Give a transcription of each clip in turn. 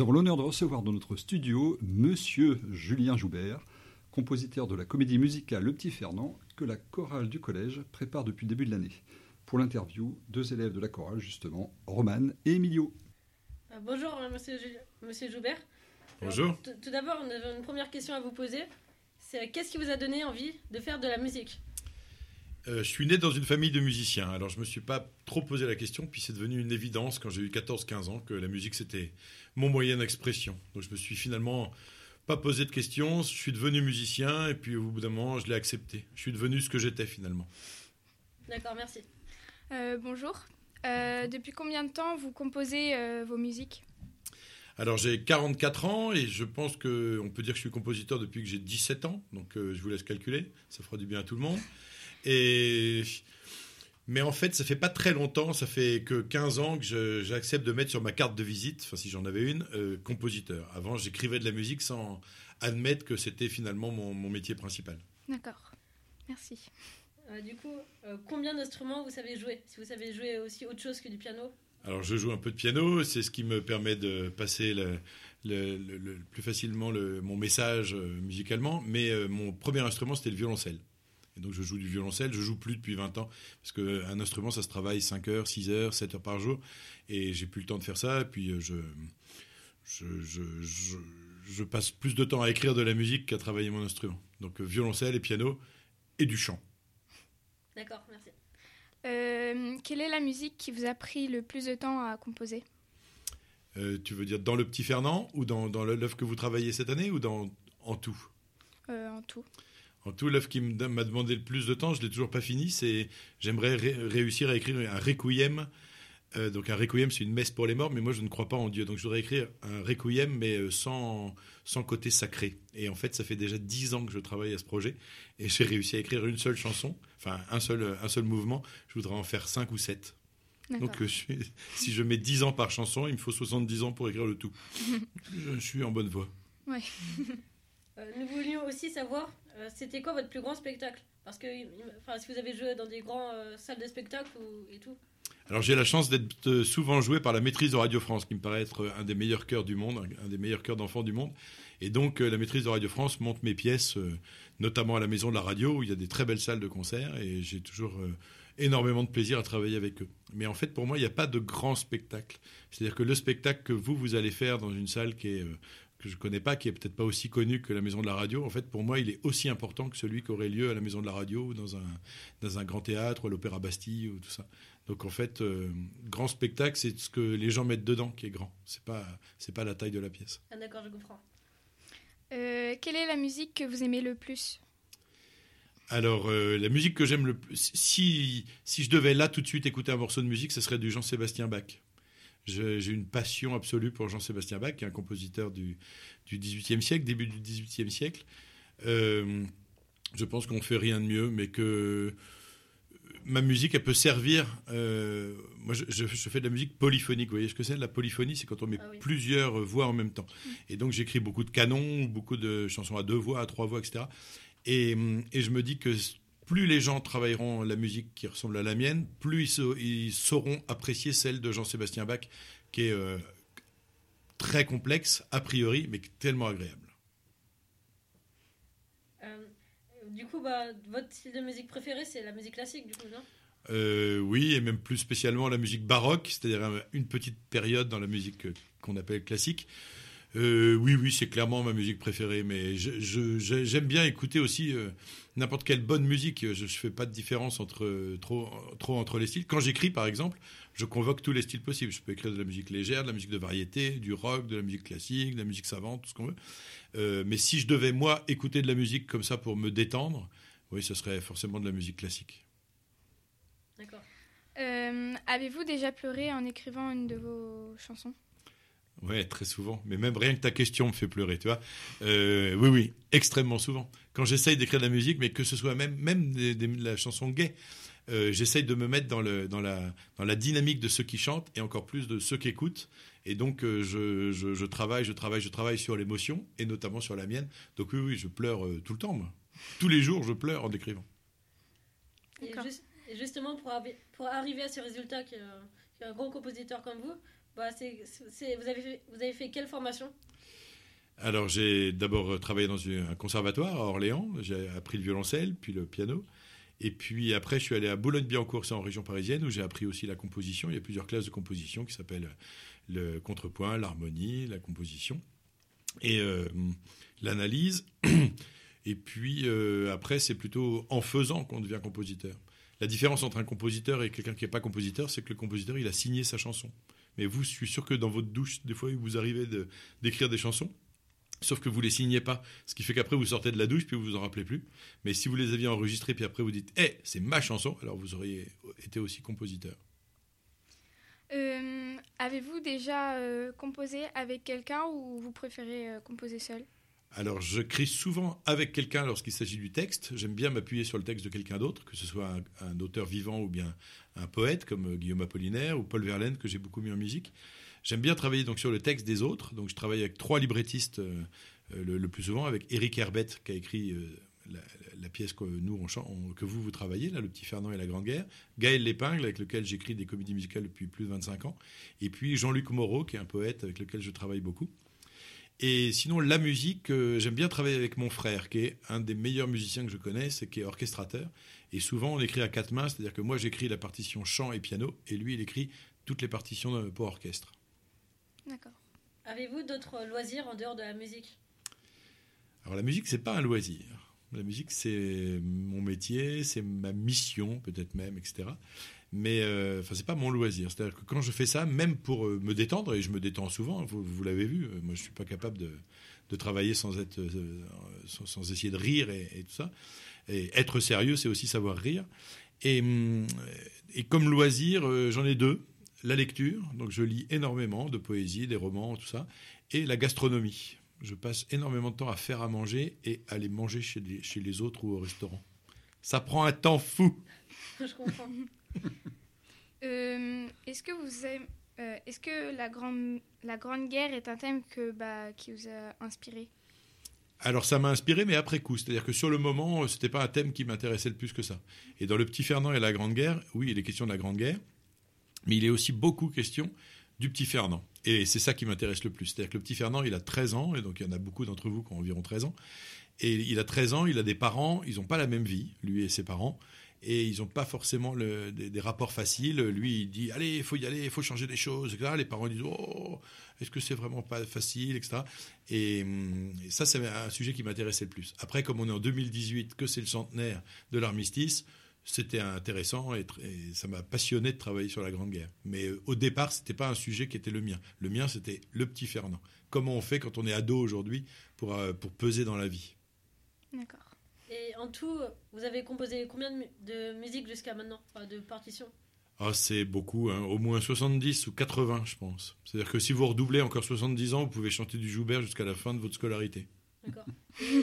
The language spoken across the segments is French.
Nous avons l'honneur de recevoir dans notre studio Monsieur Julien Joubert, compositeur de la comédie musicale Le Petit Fernand, que la chorale du collège prépare depuis le début de l'année. Pour l'interview, deux élèves de la chorale, justement, Romane et Emilio. Euh, bonjour, euh, monsieur, monsieur Joubert. Bonjour. tout d'abord, on une première question à vous poser. C'est qu'est-ce qui vous a donné envie de faire de la musique? Euh, je suis né dans une famille de musiciens, alors je ne me suis pas trop posé la question, puis c'est devenu une évidence quand j'ai eu 14-15 ans que la musique c'était mon moyen d'expression. Donc je me suis finalement pas posé de questions, je suis devenu musicien et puis au bout d'un moment je l'ai accepté. Je suis devenu ce que j'étais finalement. D'accord, merci. Euh, bonjour. Euh, depuis combien de temps vous composez vos musiques? Alors j'ai 44 ans et je pense qu'on peut dire que je suis compositeur depuis que j'ai 17 ans, donc je vous laisse calculer, ça fera du bien à tout le monde. Et mais en fait, ça fait pas très longtemps, ça fait que 15 ans que j'accepte de mettre sur ma carte de visite, enfin si j'en avais une, euh, compositeur. Avant, j'écrivais de la musique sans admettre que c'était finalement mon, métier principal. D'accord, merci. Euh, du coup, euh, combien d'instruments vous savez jouer? Si vous savez jouer aussi autre chose que du piano? Alors, je joue un peu de piano, c'est ce qui me permet de passer le, plus facilement mon message musicalement, mais mon premier instrument, c'était le violoncelle donc je joue du violoncelle, je joue plus depuis 20 ans, parce qu'un instrument, ça se travaille 5 heures, 6 heures, 7 heures par jour, et j'ai plus le temps de faire ça, et puis euh, je, je, je, passe plus de temps à écrire de la musique qu'à travailler mon instrument. Donc euh, violoncelle et piano, et du chant. D'accord, merci. Euh, quelle est la musique qui vous a pris le plus de temps à composer? Tu veux dire dans le Petit Fernand, ou dans, dans l'œuvre que vous travaillez cette année, ou dans, en tout? En tout. En tout, l'œuvre qui m'a demandé le plus de temps, je l'ai toujours pas fini, c'est j'aimerais réussir à écrire un requiem. Euh, donc un requiem, c'est une messe pour les morts, mais moi je ne crois pas en Dieu. Donc je voudrais écrire un requiem, mais euh, sans, sans côté sacré. Et en fait, ça fait déjà dix ans que je travaille à ce projet, et j'ai réussi à écrire une seule chanson, enfin un seul, un seul mouvement. Je voudrais en faire cinq ou sept. Donc euh, si je mets dix ans par chanson, il me faut 70 ans pour écrire le tout. je, suis en bonne voie. Ouais. nous voulions aussi savoir euh, c'était quoi votre plus grand spectacle? Parce que si vous avez joué dans des grandes euh, salles de spectacle et tout. Alors j'ai la chance d'être euh, souvent joué par la maîtrise de Radio France, qui me paraît être un des meilleurs chœurs du monde, un des meilleurs chœurs d'enfants du monde. Et donc la maîtrise de Radio France monte mes pièces, notamment à la Maison de la Radio, où il y a des très belles salles de concert, et j'ai toujours énormément de plaisir à travailler avec eux. Mais en fait, pour moi, il n'y a pas de grand spectacle. C'est-à-dire que le spectacle que vous, vous allez faire dans une salle qui est que je connais pas, qui est peut-être pas aussi connu que la Maison de la Radio, en fait, pour moi, il est aussi important que celui qui aurait lieu à la Maison de la Radio ou dans un, dans un grand théâtre ou à l'Opéra Bastille ou tout ça. Donc, en fait, euh, grand spectacle, c'est ce que les gens mettent dedans qui est grand. C'est pas, c'est pas la taille de la pièce. Ah, d'accord, je comprends. Euh, quelle est la musique que vous aimez le plus? Alors, euh, la musique que j'aime le plus, si, si je devais là tout de suite écouter un morceau de musique, ce serait du Jean-Sébastien Bach. J'ai une passion absolue pour Jean-Sébastien Bach, qui est un compositeur du, du XVIIIe siècle, début du XVIIIe siècle. Euh, je pense qu'on fait rien de mieux, mais que ma musique, elle peut servir. Euh, moi, je, fais de la musique polyphonique. Vous voyez ce que c'est La polyphonie, c'est quand on met ah plusieurs voix en même temps. Et donc, j'écris beaucoup de canons, beaucoup de chansons à deux voix, à trois voix, etc. Et, et je me dis que plus les gens travailleront la musique qui ressemble à la mienne, plus ils, sauront apprécier celle de Jean-Sébastien Bach, qui est euh, très complexe a priori, mais tellement agréable. Euh, du coup, bah, votre style de musique préféré, c'est la musique classique, du coup, non? Euh, Oui, et même plus spécialement la musique baroque, c'est-à-dire une petite période dans la musique qu'on appelle classique. Euh, oui, oui, c'est clairement ma musique préférée, mais j'aime bien écouter aussi euh, n'importe quelle bonne musique. Je ne fais pas de différence entre, trop, trop entre les styles. Quand j'écris, par exemple, je convoque tous les styles possibles. Je peux écrire de la musique légère, de la musique de variété, du rock, de la musique classique, de la musique savante, tout ce qu'on veut. Euh, mais si je devais, moi, écouter de la musique comme ça pour me détendre, oui, ce serait forcément de la musique classique. D'accord. Avez-vous déjà pleuré en écrivant une de vos chansons? Ouais, très souvent. Mais même rien que ta question me fait pleurer, tu vois. Euh, oui, oui, extrêmement souvent. Quand j'essaye d'écrire de la musique, mais que ce soit même, même de la chanson gay, euh, j'essaye de me mettre dans, le, dans, la, dans la dynamique de ceux qui chantent et encore plus de ceux qui écoutent. Et donc, euh, je, je, travaille, je travaille, je travaille sur l'émotion et notamment sur la mienne. Donc, oui, oui, je pleure tout le temps, moi. Tous les jours, je pleure en écrivant. Et, justement, pour, pour, arriver à ce résultat, qui est un grand compositeur comme vous, bah, vous, avez fait, quelle formation? Alors, j'ai d'abord travaillé dans un conservatoire à Orléans. J'ai appris le violoncelle, puis le piano. Et puis après, je suis allé à Boulogne-Billancourt, c'est en région parisienne, où j'ai appris aussi la composition. Il y a plusieurs classes de composition qui s'appellent le contrepoint, l'harmonie, la composition et euh, l'analyse. Et puis euh, après, c'est plutôt en faisant qu'on devient compositeur. La différence entre un compositeur et quelqu'un qui n'est pas compositeur, c'est que le compositeur, il a signé sa chanson. Mais vous, je suis sûr que dans votre douche, des fois, vous arrivez d'écrire des chansons. Sauf que vous les signez pas, ce qui fait qu'après vous sortez de la douche puis vous vous en rappelez plus. Mais si vous les aviez enregistrés puis après vous dites, eh, c'est ma chanson, alors vous auriez été aussi compositeur. Euh, Avez-vous déjà euh, composé avec quelqu'un ou vous préférez euh, composer seul? Alors je crie souvent avec quelqu'un lorsqu'il s'agit du texte. J'aime bien m'appuyer sur le texte de quelqu'un d'autre, que ce soit un, auteur vivant ou bien un poète comme euh, Guillaume Apollinaire ou Paul Verlaine que j'ai beaucoup mis en musique. J'aime bien travailler donc sur le texte des autres. Donc je travaille avec trois librettistes euh, euh, le, plus souvent, avec Éric Herbette qui a écrit la, pièce que nous on chante, que vous vous travaillez là, le Petit Fernand et la Grande Guerre. Gaël Lépingle avec lequel j'écris des comédies musicales depuis plus de 25 ans. Et puis Jean-Luc Moreau qui est un poète avec lequel je travaille beaucoup. Et sinon, la musique, euh, j'aime bien travailler avec mon frère, qui est un des meilleurs musiciens que je connaisse et qui est orchestrateur. Et souvent, on écrit à quatre mains, c'est-à-dire que moi, j'écris la partition chant et piano, et lui, il écrit toutes les partitions euh, pour orchestre. D'accord. Avez-vous d'autres loisirs en dehors de la musique? Alors, la musique, c'est pas un loisir. La musique, c'est mon métier, c'est ma mission, peut-être même, etc. Mais euh, enfin, c'est pas mon loisir. C'est-à-dire que quand je fais ça, même pour euh, me détendre, et je me détends souvent, vous, vous l'avez vu, euh, moi, je suis pas capable de, travailler sans être, euh, sans, essayer de rire et, tout ça. Et être sérieux, c'est aussi savoir rire. Et, comme loisir, j'en ai deux. La lecture, donc je lis énormément de poésie, des romans, tout ça, et la gastronomie. Je passe énormément de temps à faire à manger et à aller manger chez les, chez les autres ou au restaurant. Ça prend un temps fou. Je comprends. Euh, Est-ce que vous aimez- euh, Est-ce que la grande la grande guerre est un thème que bah, qui vous a inspiré? Alors ça m'a inspiré, mais après coup. C'est-à-dire que sur le moment, euh, c'était pas un thème qui m'intéressait le plus que ça. Et dans Le Petit Fernand et la Grande Guerre, oui, il est question de la Grande Guerre, mais il est aussi beaucoup question du Petit Fernand. Et c'est ça qui m'intéresse le plus. C'est-à-dire que le Petit Fernand, il a 13 ans, et donc il y en a beaucoup d'entre vous qui ont environ 13 ans. Et il a 13 ans, il a des parents, ils n'ont pas la même vie, lui et ses parents. Et ils n'ont pas forcément des rapports faciles. Lui, il dit Allez, il faut y aller, il faut changer des choses. etc. Les parents disent Oh, est-ce que c'est vraiment pas facile etc. Et, hum, et ça, c'est un sujet qui m'intéressait le plus. Après, comme on est en 2018, que c'est le centenaire de l'armistice, c'était intéressant et, ça m'a passionné de travailler sur la Grande Guerre. Mais euh, au départ, c'était pas un sujet qui était le mien. Le mien, c'était le petit Fernand. Comment on fait quand on est ado aujourd'hui pour, euh, pour peser dans la vie? D'accord. Et en tout, vous avez composé combien de, mu- de musique jusqu'à maintenant? Enfin, de partitions? Ah, c'est beaucoup, hein. au moins 70 ou 80, je pense. C'est-à-dire que si vous redoublez encore 70 ans, vous pouvez chanter du Joubert jusqu'à la fin de votre scolarité. D'accord.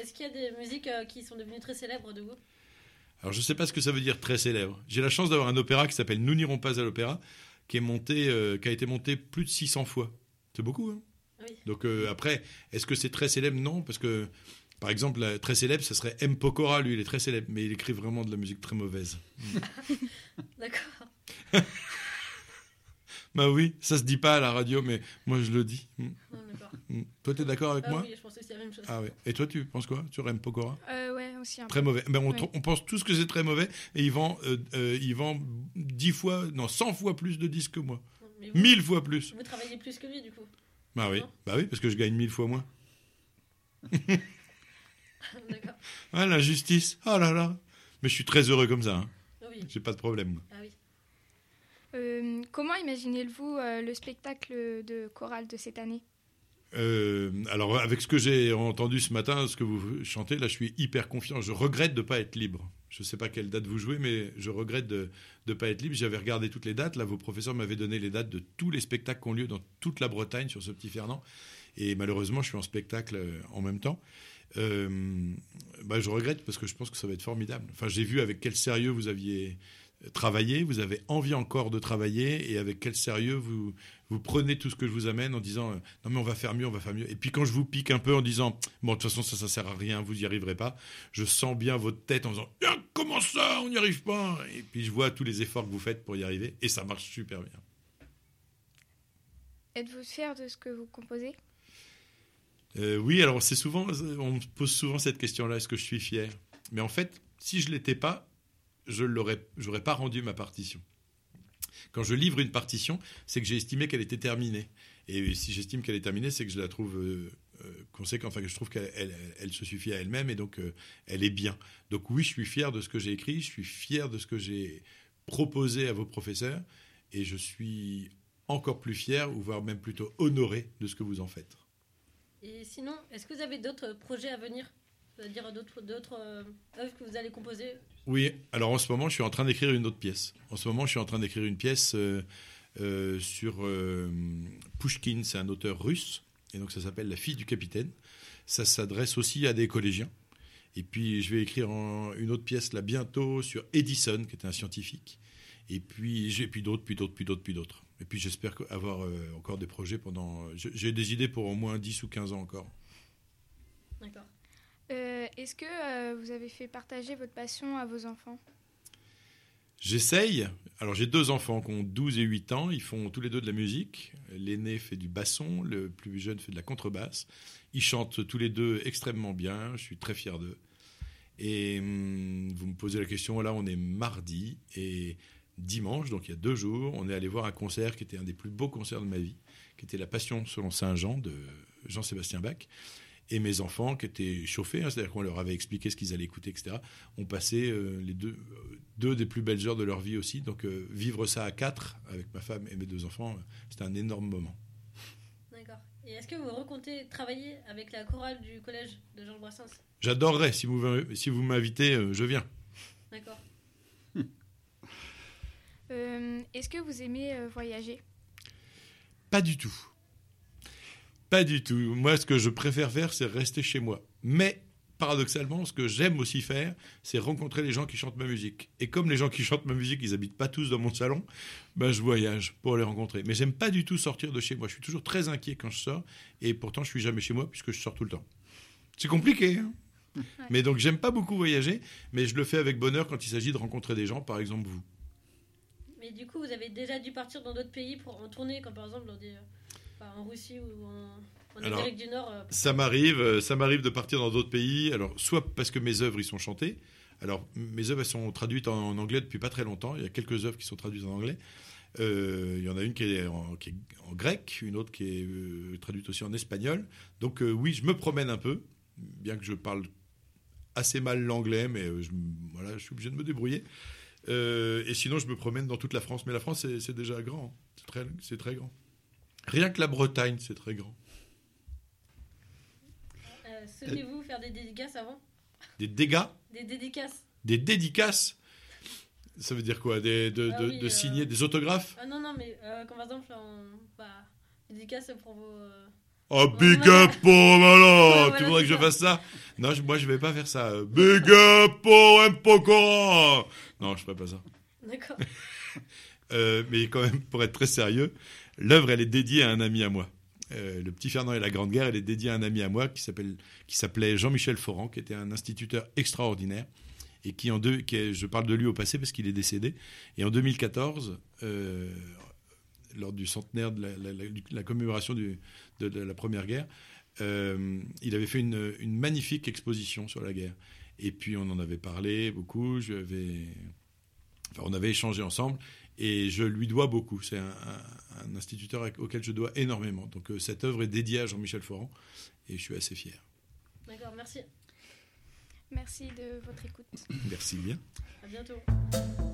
Est-ce qu'il y a des musiques euh, qui sont devenues très célèbres de vous? Alors, je ne sais pas ce que ça veut dire très célèbre. J'ai la chance d'avoir un opéra qui s'appelle Nous n'irons pas à l'opéra, qui, est monté, euh, qui a été monté plus de 600 fois. C'est beaucoup, hein? Oui. Donc euh, après, est-ce que c'est très célèbre? Non, parce que, par exemple, la- très célèbre, ce serait M. Pokora, lui, il est très célèbre, mais il écrit vraiment de la musique très mauvaise. D'accord. Bah oui, ça se dit pas à la radio, mais moi je le dis. Mm, Ah, D'accord. mm. Toi, tu es d'accord avec Ah moi oui, je pense que c'est la même chose. Ah ouais. Et toi, tu penses quoi? Sur M. Pokora? Euh, ouais, aussi un peu. Très mauvais. Ben, on, tr- on pense tous que c'est très mauvais et il vend, euh, euh, il vend 10 fois, non, 100 fois plus de disques que moi. Mais vous, 1000 fois plus. vous travaillez plus que lui, du coup. Bah oui, Non. bah oui, parce que je gagne 1000 fois moins. D'accord. Ah, l'injustice. Oh là là. Mais je suis très heureux comme ça. Hein. Ah oui. J'ai pas de problème. moi. Ah oui. Euh, comment imaginez-vous euh, le spectacle de chorale de cette année? Euh, alors, avec ce que j'ai entendu ce matin, ce que vous chantez, là, je suis hyper confiant. Je regrette de ne pas être libre. Je ne sais pas quelle date vous jouez, mais je regrette de ne pas être libre. J'avais regardé toutes les dates. Là, vos professeurs m'avaient donné les dates de tous les spectacles qui ont lieu dans toute la Bretagne sur ce petit Fernand. Et malheureusement, je suis en spectacle en même temps. Bah, je regrette parce que je pense que ça va être formidable. Enfin, j'ai vu avec quel sérieux vous aviez travaillé, vous avez envie encore de travailler et avec quel sérieux vous, vous prenez tout ce que je vous amène en disant euh, non mais on va faire mieux, on va faire mieux. Et puis quand je vous pique un peu en disant bon de toute façon ça ça sert à rien, vous y arriverez pas, je sens bien votre tête en disant Ah, comment ça, on n'y arrive pas. Et puis je vois tous les efforts que vous faites pour y arriver et ça marche super bien. êtes-vous fier de ce que vous composez? Euh, oui, alors c'est souvent, on me pose souvent cette question-là, est-ce que je suis fier? Mais en fait, si je l'étais pas, je j'aurais pas rendu ma partition. Quand je livre une partition, c'est que j'ai estimé qu'elle était terminée. Et si j'estime qu'elle est terminée, c'est que je la trouve euh, euh, conséquente, enfin que je trouve qu'elle elle, se suffit à elle-même et donc euh, elle est bien. Donc oui, je suis fier de ce que j'ai écrit, je suis fier de ce que j'ai proposé à vos professeurs et je suis encore plus fier, ou voire même plutôt honoré de ce que vous en faites. Et sinon, est-ce que vous avez d'autres projets à venir? C'est-à-dire d'autres, d'autres euh, œuvres que vous allez composer? Oui, alors en ce moment, je suis en train d'écrire une autre pièce. En ce moment, je suis en train d'écrire une pièce euh, euh, sur euh, Pushkin, c'est un auteur russe, et donc ça s'appelle La fille du capitaine. Ça s'adresse aussi à des collégiens. Et puis, je vais écrire une autre pièce là bientôt sur Edison, qui était un scientifique. Et puis, j'ai puis d'autres, puis d'autres, puis d'autres, puis d'autres. Et puis, j'espère avoir encore des projets pendant. J'ai des idées pour au moins 10 ou 15 ans encore. D'accord. Euh, Est-ce que euh, vous avez fait partager votre passion à vos enfants? J'essaye. Alors j'ai deux enfants qui ont 12 et 8 ans. Ils font tous les deux de la musique. L'aîné fait du basson, le plus jeune fait de la contrebasse. Ils chantent tous les deux extrêmement bien. Je suis très fier d'eux. Et hum, vous me posez la question, là on est mardi et dimanche, donc il y a deux jours, on est allé voir un concert qui était un des plus beaux concerts de ma vie, qui était La Passion selon Saint Jean de Jean-Sébastien Bach. Et mes enfants, qui étaient chauffés, hein, c'est-à-dire qu'on leur avait expliqué ce qu'ils allaient écouter, etc., ont passé euh, les deux, euh, deux des plus belles heures de leur vie aussi. Donc euh, vivre ça à quatre, avec ma femme et mes deux enfants, c'était un énorme moment. D'accord. Et est-ce que vous recomptez travailler avec la chorale du collège de Jean Brassens? J'adorerais, si vous, si vous m'invitez, euh, je viens. D'accord. Euh, Est-ce que vous aimez euh, voyager? Pas du tout. Pas du tout. Moi, ce que je préfère faire, c'est rester chez moi. Mais, paradoxalement, ce que j'aime aussi faire, c'est rencontrer les gens qui chantent ma musique. Et comme les gens qui chantent ma musique, ils habitent pas tous dans mon salon, ben, je voyage pour les rencontrer. Mais j'aime pas du tout sortir de chez moi. Je suis toujours très inquiet quand je sors. Et pourtant, je suis jamais chez moi puisque je sors tout le temps. C'est compliqué, hein Mais donc, j'aime pas beaucoup voyager, mais je le fais avec bonheur quand il s'agit de rencontrer des gens, par exemple vous. Mais du coup, vous avez déjà dû partir dans d'autres pays pour en tourner, comme par exemple dans des, en Russie ou en, en Alors, Amérique du Nord euh, Ça m'arrive, euh, ça m'arrive de partir dans d'autres pays. Alors, soit parce que mes œuvres y sont chantées. Alors, mes œuvres elles sont traduites en, en anglais depuis pas très longtemps. Il y a quelques œuvres qui sont traduites en anglais. Euh, il y en a une qui est en, qui est en grec, une autre qui est euh, traduite aussi en espagnol. Donc, euh, oui, je me promène un peu, bien que je parle assez mal l'anglais, mais je, voilà, je suis obligé de me débrouiller. Et sinon, je me promène dans toute la France. Mais la France, c'est déjà grand. C'est très, c'est très grand. Rien que la Bretagne, c'est très grand. euh, Souhaitez-vous faire des dédicaces avant? Des dégâts? Des dédicaces Des dédicaces? Ça veut dire quoi? Des, de, Ah de- oui, de euh, signer des autographes? Ah non, non, mais euh, comme par exemple, en, bah, dédicaces pour vos. euh, Oh, big voilà. up pour Malo Ouais, Tu voilà, voudrais que je fasse ça? Non, je- moi je vais pas faire ça. Euh, Big up pour un Non, je ferai pas ça. D'accord. Euh, mais quand même, pour être très sérieux, l'œuvre, elle est dédiée à un ami à moi. Euh, le petit Fernand et la Grande Guerre, elle est dédiée à un ami à moi qui s'appelait Jean-Michel Foran, qui était un instituteur extraordinaire et qui en deux, je parle de lui au passé parce qu'il est décédé. Et en 2014, euh, lors du centenaire de la, commémoration de la Première Guerre, euh, il avait fait une, une magnifique exposition sur la guerre. Et puis on en avait parlé beaucoup. Je vais, enfin, on avait échangé ensemble et je lui dois beaucoup. C'est un, un- un instituteur auquel je dois énormément. Donc euh, cette œuvre est dédiée à Jean-Michel Foran et je suis assez fier. D'accord, merci. Merci de votre écoute. Merci bien. À bientôt.